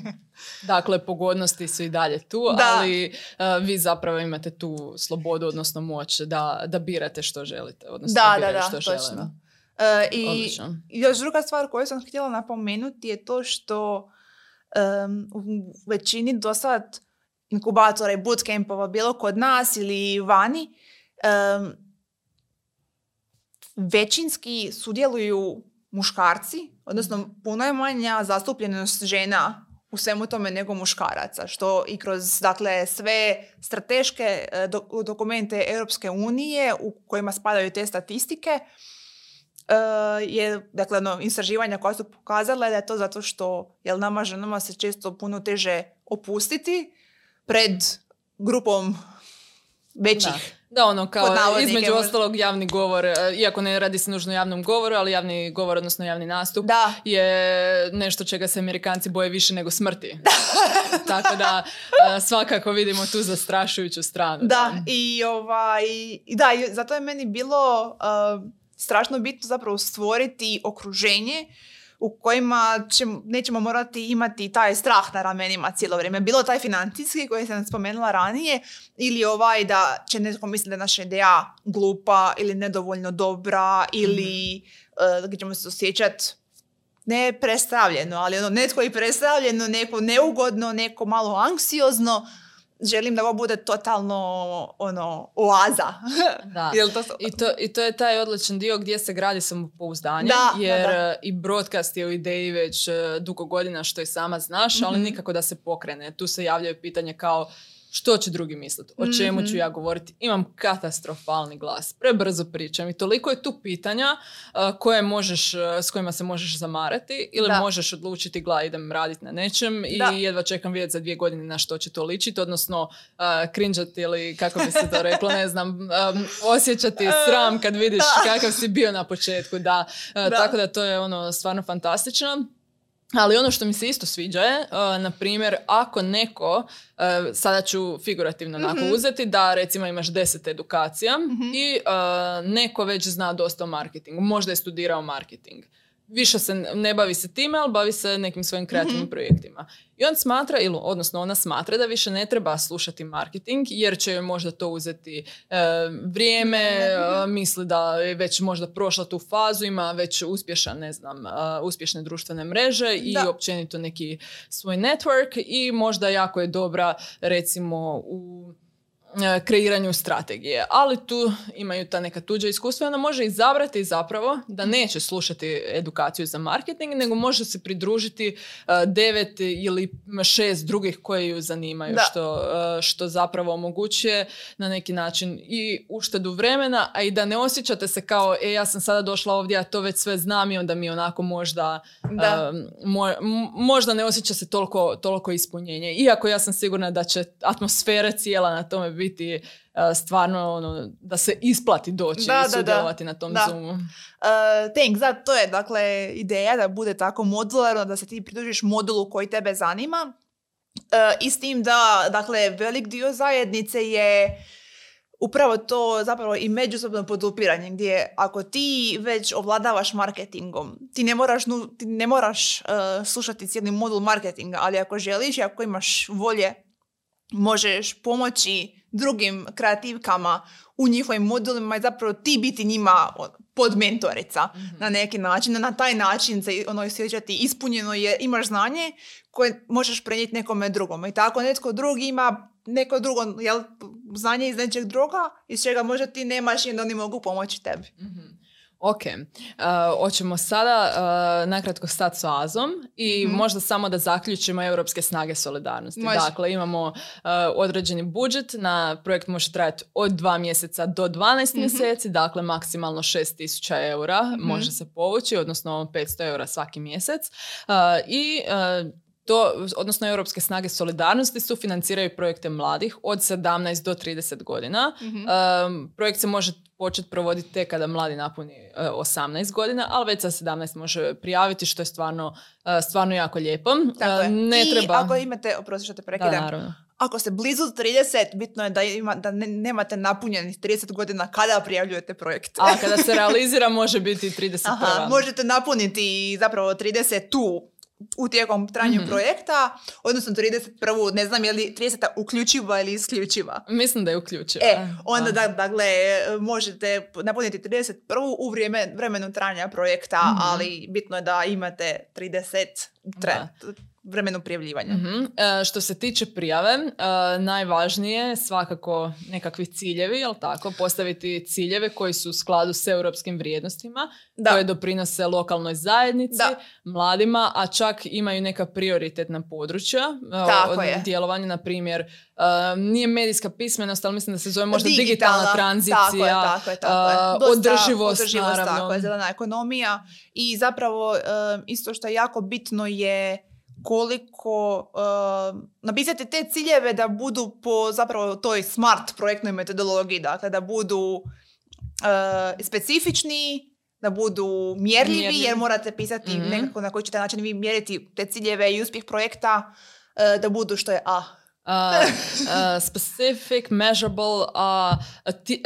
Dakle, pogodnosti su i dalje tu, Da. ali uh, vi zapravo imate tu slobodu, odnosno moć da, da birate što želite, odnosno Da, da, da, što točno. E, I Odlično. još druga stvar koju sam htjela napomenuti je to što em, u većini do sad inkubatora i bootcampova, bilo kod nas ili vani, em, većinski sudjeluju muškarci, odnosno puno je manja zastupljenost žena u svemu tome nego muškaraca, što i kroz dakle, sve strateške e, dok- dokumente Europske unije u kojima spadaju te statistike, e, je, dakle, ono, istraživanja koja su pokazala da je to zato što jel, nama ženama se često puno teže opustiti pred grupom većih. Da. Da, ono kao između ostalog javni govor, e, iako ne radi se nužno javnom govoru, ali javni govor, odnosno javni nastup Da. je nešto čega se Amerikanci boje više nego smrti. Tako da e, svakako vidimo tu zastrašujuću stranu. Da, i ovaj, da, i zato je meni bilo uh, strašno bitno zapravo stvoriti okruženje u kojima ćemo, nećemo morati imati taj strah na ramenima cijelo vrijeme. Bilo taj financijski koji sam spomenula ranije ili ovaj da će netko misliti da je naša ideja glupa ili nedovoljno dobra ili uh, gdje ćemo se osjećati ne predstavljeno, ali ono netko i predstavljeno, neko neugodno, neko malo anksiozno. Želim da ovo bude totalno ono, oaza. Da. Jel to, I to, I to je taj odličan dio gdje se gradi samopouzdanje, Da, da, jer da. e, i broadcast je u ideji već e, dugo godina što i sama znaš, ali Mhm. nikako da se pokrene. Tu se javljaju pitanje kao što će drugi misliti, o čemu ću Mhm. ja govoriti. Imam katastrofalni glas, prebrzo pričam i toliko je tu pitanja e, koje možeš, e, s kojima se možeš zamarati ili Da. možeš odlučiti gla idem raditi na nečem i Da. jedva čekam vidjeti za dvije godine na što će to ličiti, odnosno uh, ili kako bi se to reklo, ne znam, um, osjećati sram kad vidiš kakav si bio na početku, da. Uh, Da. Tako da to je ono stvarno fantastično. Ali ono što mi se isto sviđa je, uh, na primjer, ako neko, uh, sada ću figurativno onako Mhm. uzeti, da recimo imaš deset edukacija Mhm. i uh, neko već zna dosta o marketingu, možda je studirao marketing. Više se ne- bavi se time, ali bavi se nekim svojim kreativnim Mhm. projektima. I on smatra, ili odnosno ona smatra da više ne treba slušati marketing, jer će joj možda to uzeti e, vrijeme, e, misli da je već možda prošla tu fazu, ima već uspješan, ne znam, e, uspješne društvene mreže i Da. općenito neki svoj network i možda jako je dobra recimo u kreiranju strategije. Ali tu imaju ta neka tuđa iskustva i ona može izabrati zapravo da neće slušati edukaciju za marketing, nego može se pridružiti e, devet ili šest drugih koje ju zanimaju, Da. što, e, što zapravo omogućuje na neki način i uštedu vremena, a i da ne osjećate se kao, e, ja sam sada došla ovdje, ja to već sve znam i onda mi onako možda Da. Mo- m- možda ne osjeća se toliko, toliko ispunjenje. Iako ja sam sigurna da će atmosfera cijela na tome biti uh, stvarno ono, da se isplati doći Da, i da. sudjelovati na tom Da. Zoomu. Uh, thanks, da, to je dakle ideja da bude tako modularno, da se ti pridružiš modulu koji tebe zanima. Uh, I s tim da, dakle, velik dio zajednice je upravo to zapravo i međusobno podupiranje gdje ako ti već ovladavaš marketingom, ti ne moraš, nu- ti ne moraš uh, slušati cijeli modul marketinga, ali ako želiš i ako imaš volje, možeš pomoći drugim kreativkama u njihovim modulima i zapravo ti biti njima podmentorica na neki način. Na taj način se ono osjećati ispunjeno jer imaš znanje koje možeš prenijeti nekome drugome. I tako netko drugi ima neko drugo jel, znanje iz nečeg druga iz čega možda ti nemaš i onda oni mogu pomoći tebi. Ok, uh, hoćemo sada uh, nakratko stati s Azom i Mhm. možda samo da zaključimo Europske snage solidarnosti. Može. Dakle, imamo uh, određeni budžet, na projekt može trajati od dva mjeseca do 12 Mhm. mjeseci, dakle maksimalno 6000 eura može se povući, odnosno 500 eura svaki mjesec. Uh, I uh, to, odnosno Europske snage solidarnosti sufinanciraju projekte mladih od 17 do 30 godina. Mhm. Um, projekt se može početi provoditi tek kada mladi napuni e, 18 godina, ali već sa 17 može prijaviti, što je stvarno, e, stvarno jako lijepo. Tako je. ne I treba... ako imate, oprosti što te da, prekidam, naravno. ako ste blizu 30, bitno je da, ima, da ne- nemate napunjenih 30 godina kada prijavljujete projekt. A kada se realizira može biti i 31. Aha, možete napuniti zapravo 30 tu u tijekom trajanja Mhm. projekta, odnosno 31. ne znam je li 30. uključiva ili isključiva. Mislim da je uključiva. E, onda Da. da, dakle, možete napuniti 31. u vrijeme, vremenu trajanja projekta, Mhm. ali bitno je da imate 30 tre, vremenu prijavljivanja. Mhm. E, što se tiče prijave, e, najvažnije je svakako nekakvi ciljevi, jel tako? Postaviti ciljeve koji su u skladu s europskim vrijednostima, Da. koje doprinose lokalnoj zajednici, Da. mladima, a čak imaju neka prioritetna područja e, Tako od je. djelovanja, na primjer, e, nije medijska pismenost, ali mislim da se zove možda Digitalna, digitalna tranzicija, Tako je, tako je, tako je. Dosta održivost, održivost, naravno. tako je, zelena ekonomija. I zapravo e, isto što je jako bitno je koliko e, napisati te ciljeve da budu po zapravo toj smart projektnoj metodologiji, dakle da budu e, specifični, da budu mjerljivi, Mjerljivi. jer morate pisati Mhm. nekako na koji ćete način vi mjeriti te ciljeve i uspjeh projekta, e, da budu što je A. Uh, uh, specific, measurable, uh,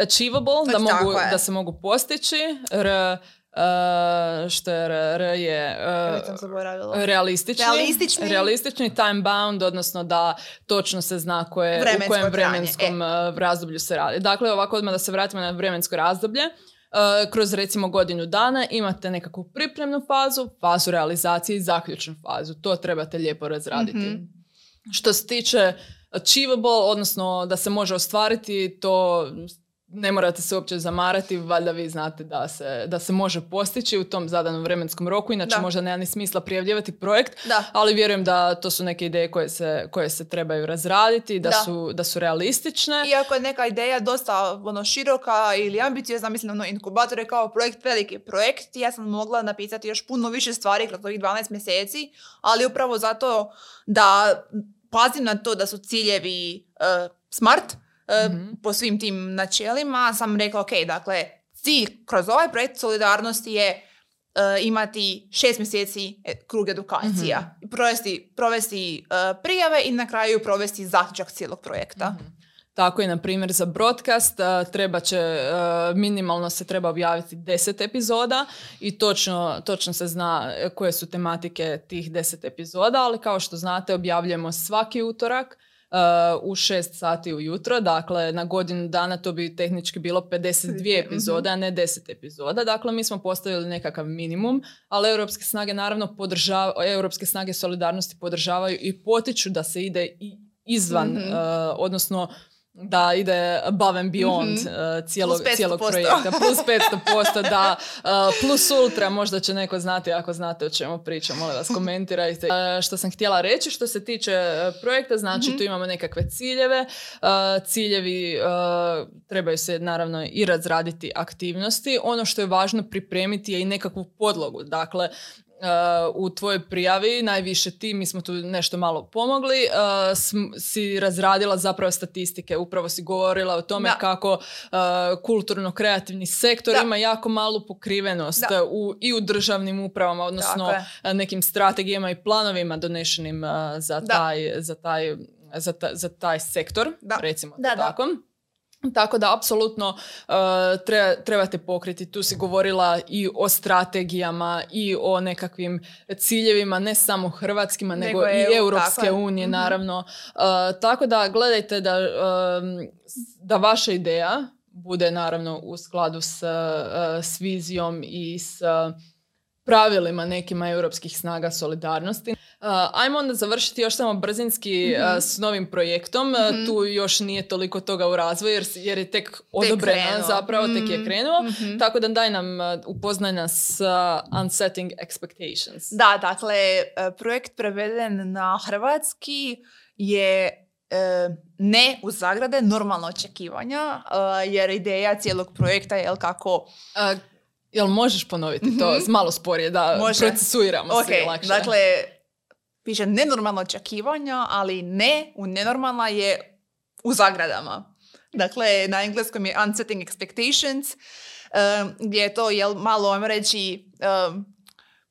achievable, da, mogu, da se mogu postići. R, uh, što je R, R je uh, realistični. Realistični. Realistični, time bound, odnosno da točno se zna koje, u kojem vremenskom uh, razdoblju se radi. Dakle, ovako odmah da se vratimo na vremensko razdoblje. Uh, kroz recimo godinu dana imate nekakvu pripremnu fazu, fazu realizacije i zaključnu fazu. To trebate lijepo razraditi. Mhm. Što se tiče achievable, odnosno da se može ostvariti, to ne morate se uopće zamarati, valjda vi znate da se, da se može postići u tom zadanom vremenskom roku, inače Da. možda nema ni smisla prijavljivati projekt, Da. ali vjerujem da to su neke ideje koje se, koje se trebaju razraditi, da, Da. Su, da su realistične. Iako je neka ideja dosta ono, široka ili ambiciozna, mislim ono, inkubator je kao projekt veliki projekt. Ja sam mogla napisati još puno više stvari kroz ovih 12 mjeseci, ali upravo zato da pazim na to da su ciljevi e, smart Mhm. po svim tim načelima, sam rekla ok, dakle, cilj kroz ovaj projekt solidarnosti je e, imati šest mjeseci e, krug edukacija, provesti, provesti e, prijave i na kraju provesti zaključak cijelog projekta. Tako je, na primjer, za broadcast treba će, minimalno se treba objaviti 10 epizoda i točno, točno se zna koje su tematike tih 10 epizoda, ali kao što znate objavljujemo svaki utorak u 6 sati ujutro, dakle na godinu dana to bi tehnički bilo 52 Mhm. epizode, a ne 10 epizoda. Dakle, mi smo postavili nekakav minimum, ali Europske snage naravno podržavaju, Europske snage solidarnosti podržavaju i potiču da se ide i izvan, Mhm. a, odnosno da ide above and beyond Mhm. uh, cijelog, Plus 500%. cijelog projekta. Plus 500%, da. Uh, plus ultra, možda će neko znati, ako znate o čemu pričam, molim vas komentirajte. Uh, što sam htjela reći, što se tiče projekta, znači Mhm. tu imamo nekakve ciljeve. Uh, ciljevi uh, trebaju se naravno i razraditi aktivnosti. Ono što je važno pripremiti je i nekakvu podlogu. Dakle, Uh, u tvojoj prijavi, najviše ti, mi smo tu nešto malo pomogli, uh, sm- si razradila zapravo statistike, upravo si govorila o tome Da. kako uh, kulturno-kreativni sektor Da. ima jako malu pokrivenost uh, u, i u državnim upravama, odnosno Tako uh, nekim strategijama i planovima donešenim uh, za, taj, za, taj, za, ta- za taj sektor, Da. recimo Da, to da. Tako. Da, apsolutno uh, treba, trebate pokriti. Tu si govorila i o strategijama i o nekakvim ciljevima, ne samo hrvatskima, nego, Nego i EU, Europske tako unije, Mhm. naravno. Uh, tako da, gledajte da, da vaša ideja bude naravno u skladu s, uh, s vizijom i s pravilima nekima europskih snaga solidarnosti. Uh, ajmo onda završiti još samo brzinski uh, Mhm. s novim projektom. Uh, Mhm. Tu još nije toliko toga u razvoju jer, jer je tek odobreno krenuo. zapravo, tek je Mhm. krenuo. Mhm. Tako da daj nam, uh, upoznaj nas sa Unsetting Expectations. Da, dakle, e, projekt preveden na hrvatski je e, ne u zagrade, normalno očekivanja, jer ideja cijelog projekta je kako... Jel možeš ponoviti to Mhm. malo sporije da Može. procesuiramo Ok, svi lakše? dakle, piše nenormalna očekivanja, ali ne, u nenormalna je u zagradama. Dakle, na engleskom je unsetting expectations, um, gdje je to jel, malo, ajmo reći, um,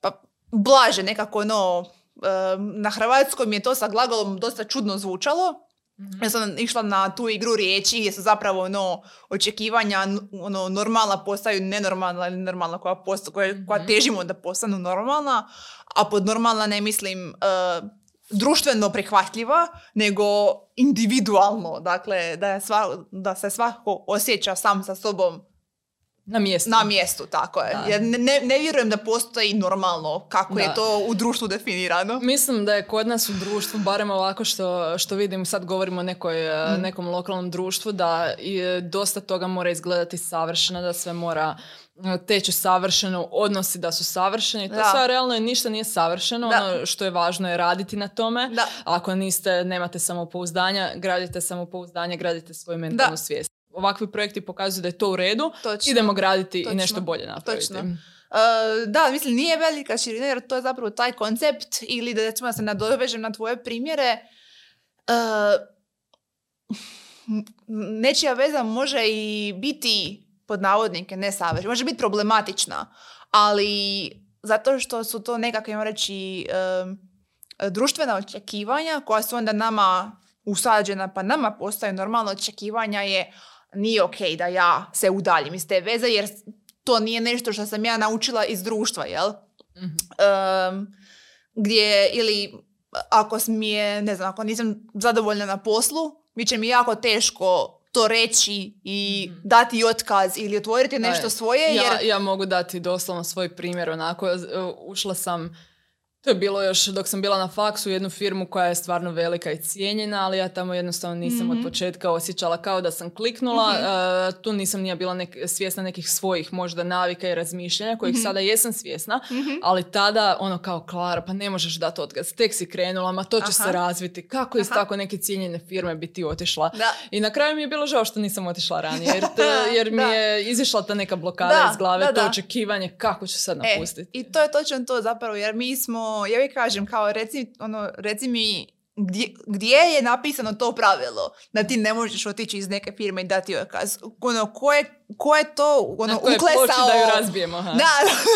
pa blaže nekako, ono, um, na hrvatskom je to sa glagolom dosta čudno zvučalo, ja sam išla na tu igru riječi gdje su zapravo ono, očekivanja ono, normalna postaju nenormalna ili normalna koja, posta, koja, koja težimo da postanu normalna, a pod normalna ne mislim uh, društveno prihvatljiva, nego individualno. Dakle, da, je sva, da se svako osjeća sam sa sobom na mjestu. Na mjestu, tako je. Jer ne, ne vjerujem da postoji normalno kako je to u društvu definirano. Mislim da je kod nas u društvu, barem ovako što, što vidim, sad govorimo o nekoj, e, mm. nekom lokalnom društvu, da i dosta toga mora izgledati savršeno, da sve mora e, teći savršeno, odnosi da su savršeni. To sve realno je, ništa nije savršeno. Ono što je važno je raditi na tome. Da. Ako niste, nemate samopouzdanja, gradite samopouzdanje, gradite svoju mentalnu svijest ovakvi projekti pokazuju da je to u redu, Točno. idemo graditi i nešto bolje napraviti. Točno. Uh, da, mislim, nije velika širina jer to je zapravo taj koncept ili da recimo se nadovežem na tvoje primjere. Uh, nečija veza može i biti pod navodnike nesavršena, može biti problematična, ali zato što su to nekakve, imamo reći, uh, društvena očekivanja koja su onda nama usađena, pa nama postaju normalno očekivanja je nije ok da ja se udaljim iz te veze jer to nije nešto što sam ja naučila iz društva, jel? mm gdje, ili ako mi je, ne znam, ako nisam zadovoljna na poslu, bit će mi jako teško to reći i mm dati otkaz ili otvoriti nešto svoje. Jer... Ja, ja mogu dati doslovno svoj primjer, onako, ušla sam to je bilo još dok sam bila na faksu jednu firmu koja je stvarno velika i cijenjena, ali ja tamo jednostavno nisam od mhm. početka osjećala kao da sam kliknula. mm tu nisam nije bila nek- svjesna nekih svojih možda navika i razmišljanja kojih mm sada jesam svjesna, mhm. ali tada ono kao Klara, pa ne možeš dati otkaz. Tek si krenula, ma to će se razviti. Kako iz tako neke cijenjene firme bi ti otišla? I na kraju mi je bilo žao što nisam otišla ranije, jer, jer mi je izišla ta neka blokada iz glave, to očekivanje kako ću sad e, napustiti. I to je točno to zapravo, jer mi smo ja uvijek kažem, kao reci, ono, reci mi gdje, gdje je napisano to pravilo da ti ne možeš otići iz neke firme i dati otkaz. Ono, ko je, ko je to ono, uklesao... da ju razbijemo. Ha? Da,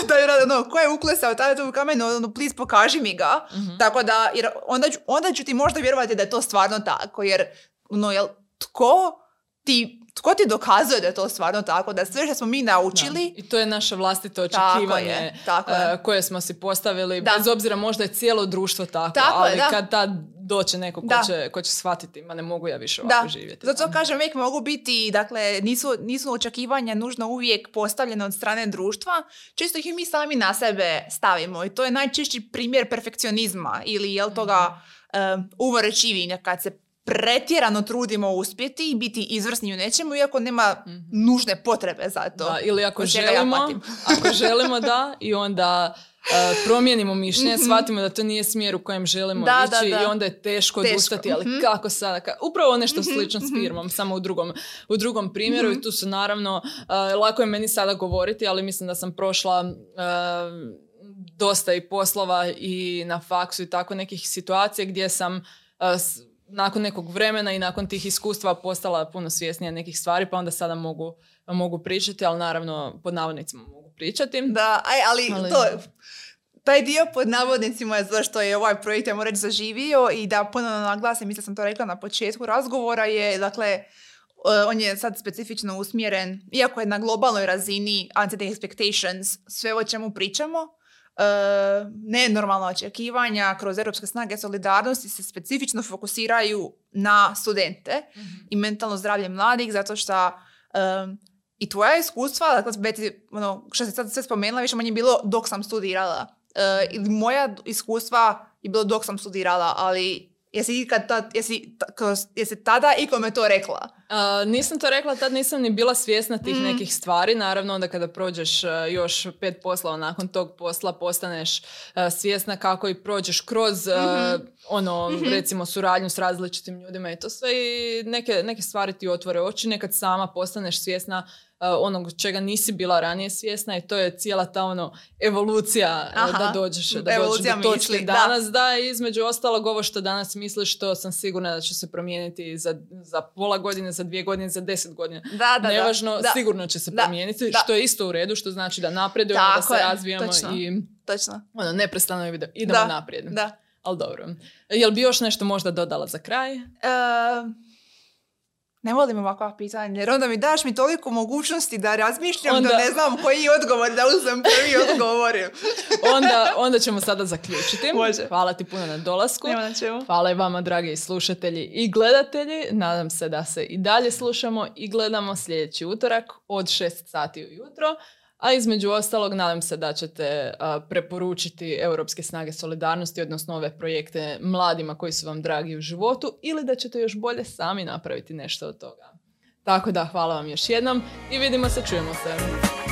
da ju, ono, ko je uklesao tada u kamen, ono, please pokaži mi ga. Mhm. Tako da, jer onda, ću, onda ću ti možda vjerovati da je to stvarno tako, jer ono, jel, tko ti tko ti dokazuje da je to stvarno tako, da sve što smo mi naučili... I to je naše vlastito očekivanje tako je, uh, koje smo si postavili, bez obzira možda je cijelo društvo tako, tako ali kad tad doće neko ko će, ko će shvatiti, ma ne mogu ja više ovako živjeti. Zato kažem, uvijek mogu biti, dakle, nisu, nisu očekivanja nužno uvijek postavljene od strane društva, često ih mi sami na sebe stavimo i to je najčešći primjer perfekcionizma ili jel toga um, kad se pretjerano trudimo uspjeti i biti izvrsni u nečemu, iako nema mm nužne potrebe za to. Da, ili ako želimo, ako želimo da, i onda uh, promijenimo mišljenje, mm shvatimo da to nije smjer u kojem želimo da, ići da, da. i onda je teško, teško. odustati, ali mm kako sada? Ka... Upravo nešto mm slično s firmom, samo u drugom, u drugom primjeru i tu su naravno, uh, lako je meni sada govoriti, ali mislim da sam prošla uh, dosta i poslova i na faksu i tako nekih situacija gdje sam nakon nekog vremena i nakon tih iskustva postala puno svjesnija nekih stvari, pa onda sada mogu, mogu pričati, ali naravno pod navodnicima mogu pričati. Da, aj, ali, ali... to, taj dio pod navodnicima je zašto je ovaj projekt, ja moram reći, zaživio i da ponovno naglasim, mislim sam to rekla na početku razgovora, je, dakle, on je sad specifično usmjeren, iako je na globalnoj razini anti-expectations, sve o čemu pričamo, nenormalna očekivanja kroz europske snage solidarnosti se specifično fokusiraju na studente mhm. i mentalno zdravlje mladih zato što i tvoja iskustva, dakle, Beti, ono, što si sad sve spomenula, više manje bilo dok sam studirala. Uh, ili moja iskustva je bilo dok sam studirala, ali jesi, kad jesi, jesi tada ikome to rekla? A, nisam to rekla, tad nisam ni bila svjesna tih Mm. nekih stvari. Naravno, onda kada prođeš a, još pet poslova nakon tog posla, postaneš a, svjesna kako i prođeš kroz a, Mhm. ono, recimo, suradnju s različitim ljudima i to sve i neke, neke stvari ti otvore oči, nekad sama postaneš svjesna onog čega nisi bila ranije svjesna i to je cijela ta ono evolucija Aha. da dođeš, da dođeš do točke misli, da. danas da i između ostalog ovo što danas misliš to sam sigurna da će se promijeniti za, za pola godine, za dvije godine, za deset godina. Da, da, Nevažno, da. sigurno će se Da. promijeniti, Da. što je isto u redu, što znači da napredujemo, da se je, razvijamo točno. i Točno. ono, neprestano ide- idemo Da, naprijed. Da. Ali dobro. Jel bi još nešto možda dodala za kraj? E, ne volim ovakva pitanja, jer onda mi daš mi toliko mogućnosti da razmišljam Onda- da ne znam koji odgovor da uzmem prvi odgovor. Onda, onda ćemo sada zaključiti. Može. Hvala ti puno na dolasku. Nema na čemu. Hvala i vama, dragi slušatelji i gledatelji. Nadam se da se i dalje slušamo i gledamo sljedeći utorak od 6 sati ujutro. A između ostalog, nadam se da ćete a, preporučiti Europske snage solidarnosti, odnosno ove projekte mladima koji su vam dragi u životu ili da ćete još bolje sami napraviti nešto od toga. Tako da, hvala vam još jednom i vidimo se, čujemo se.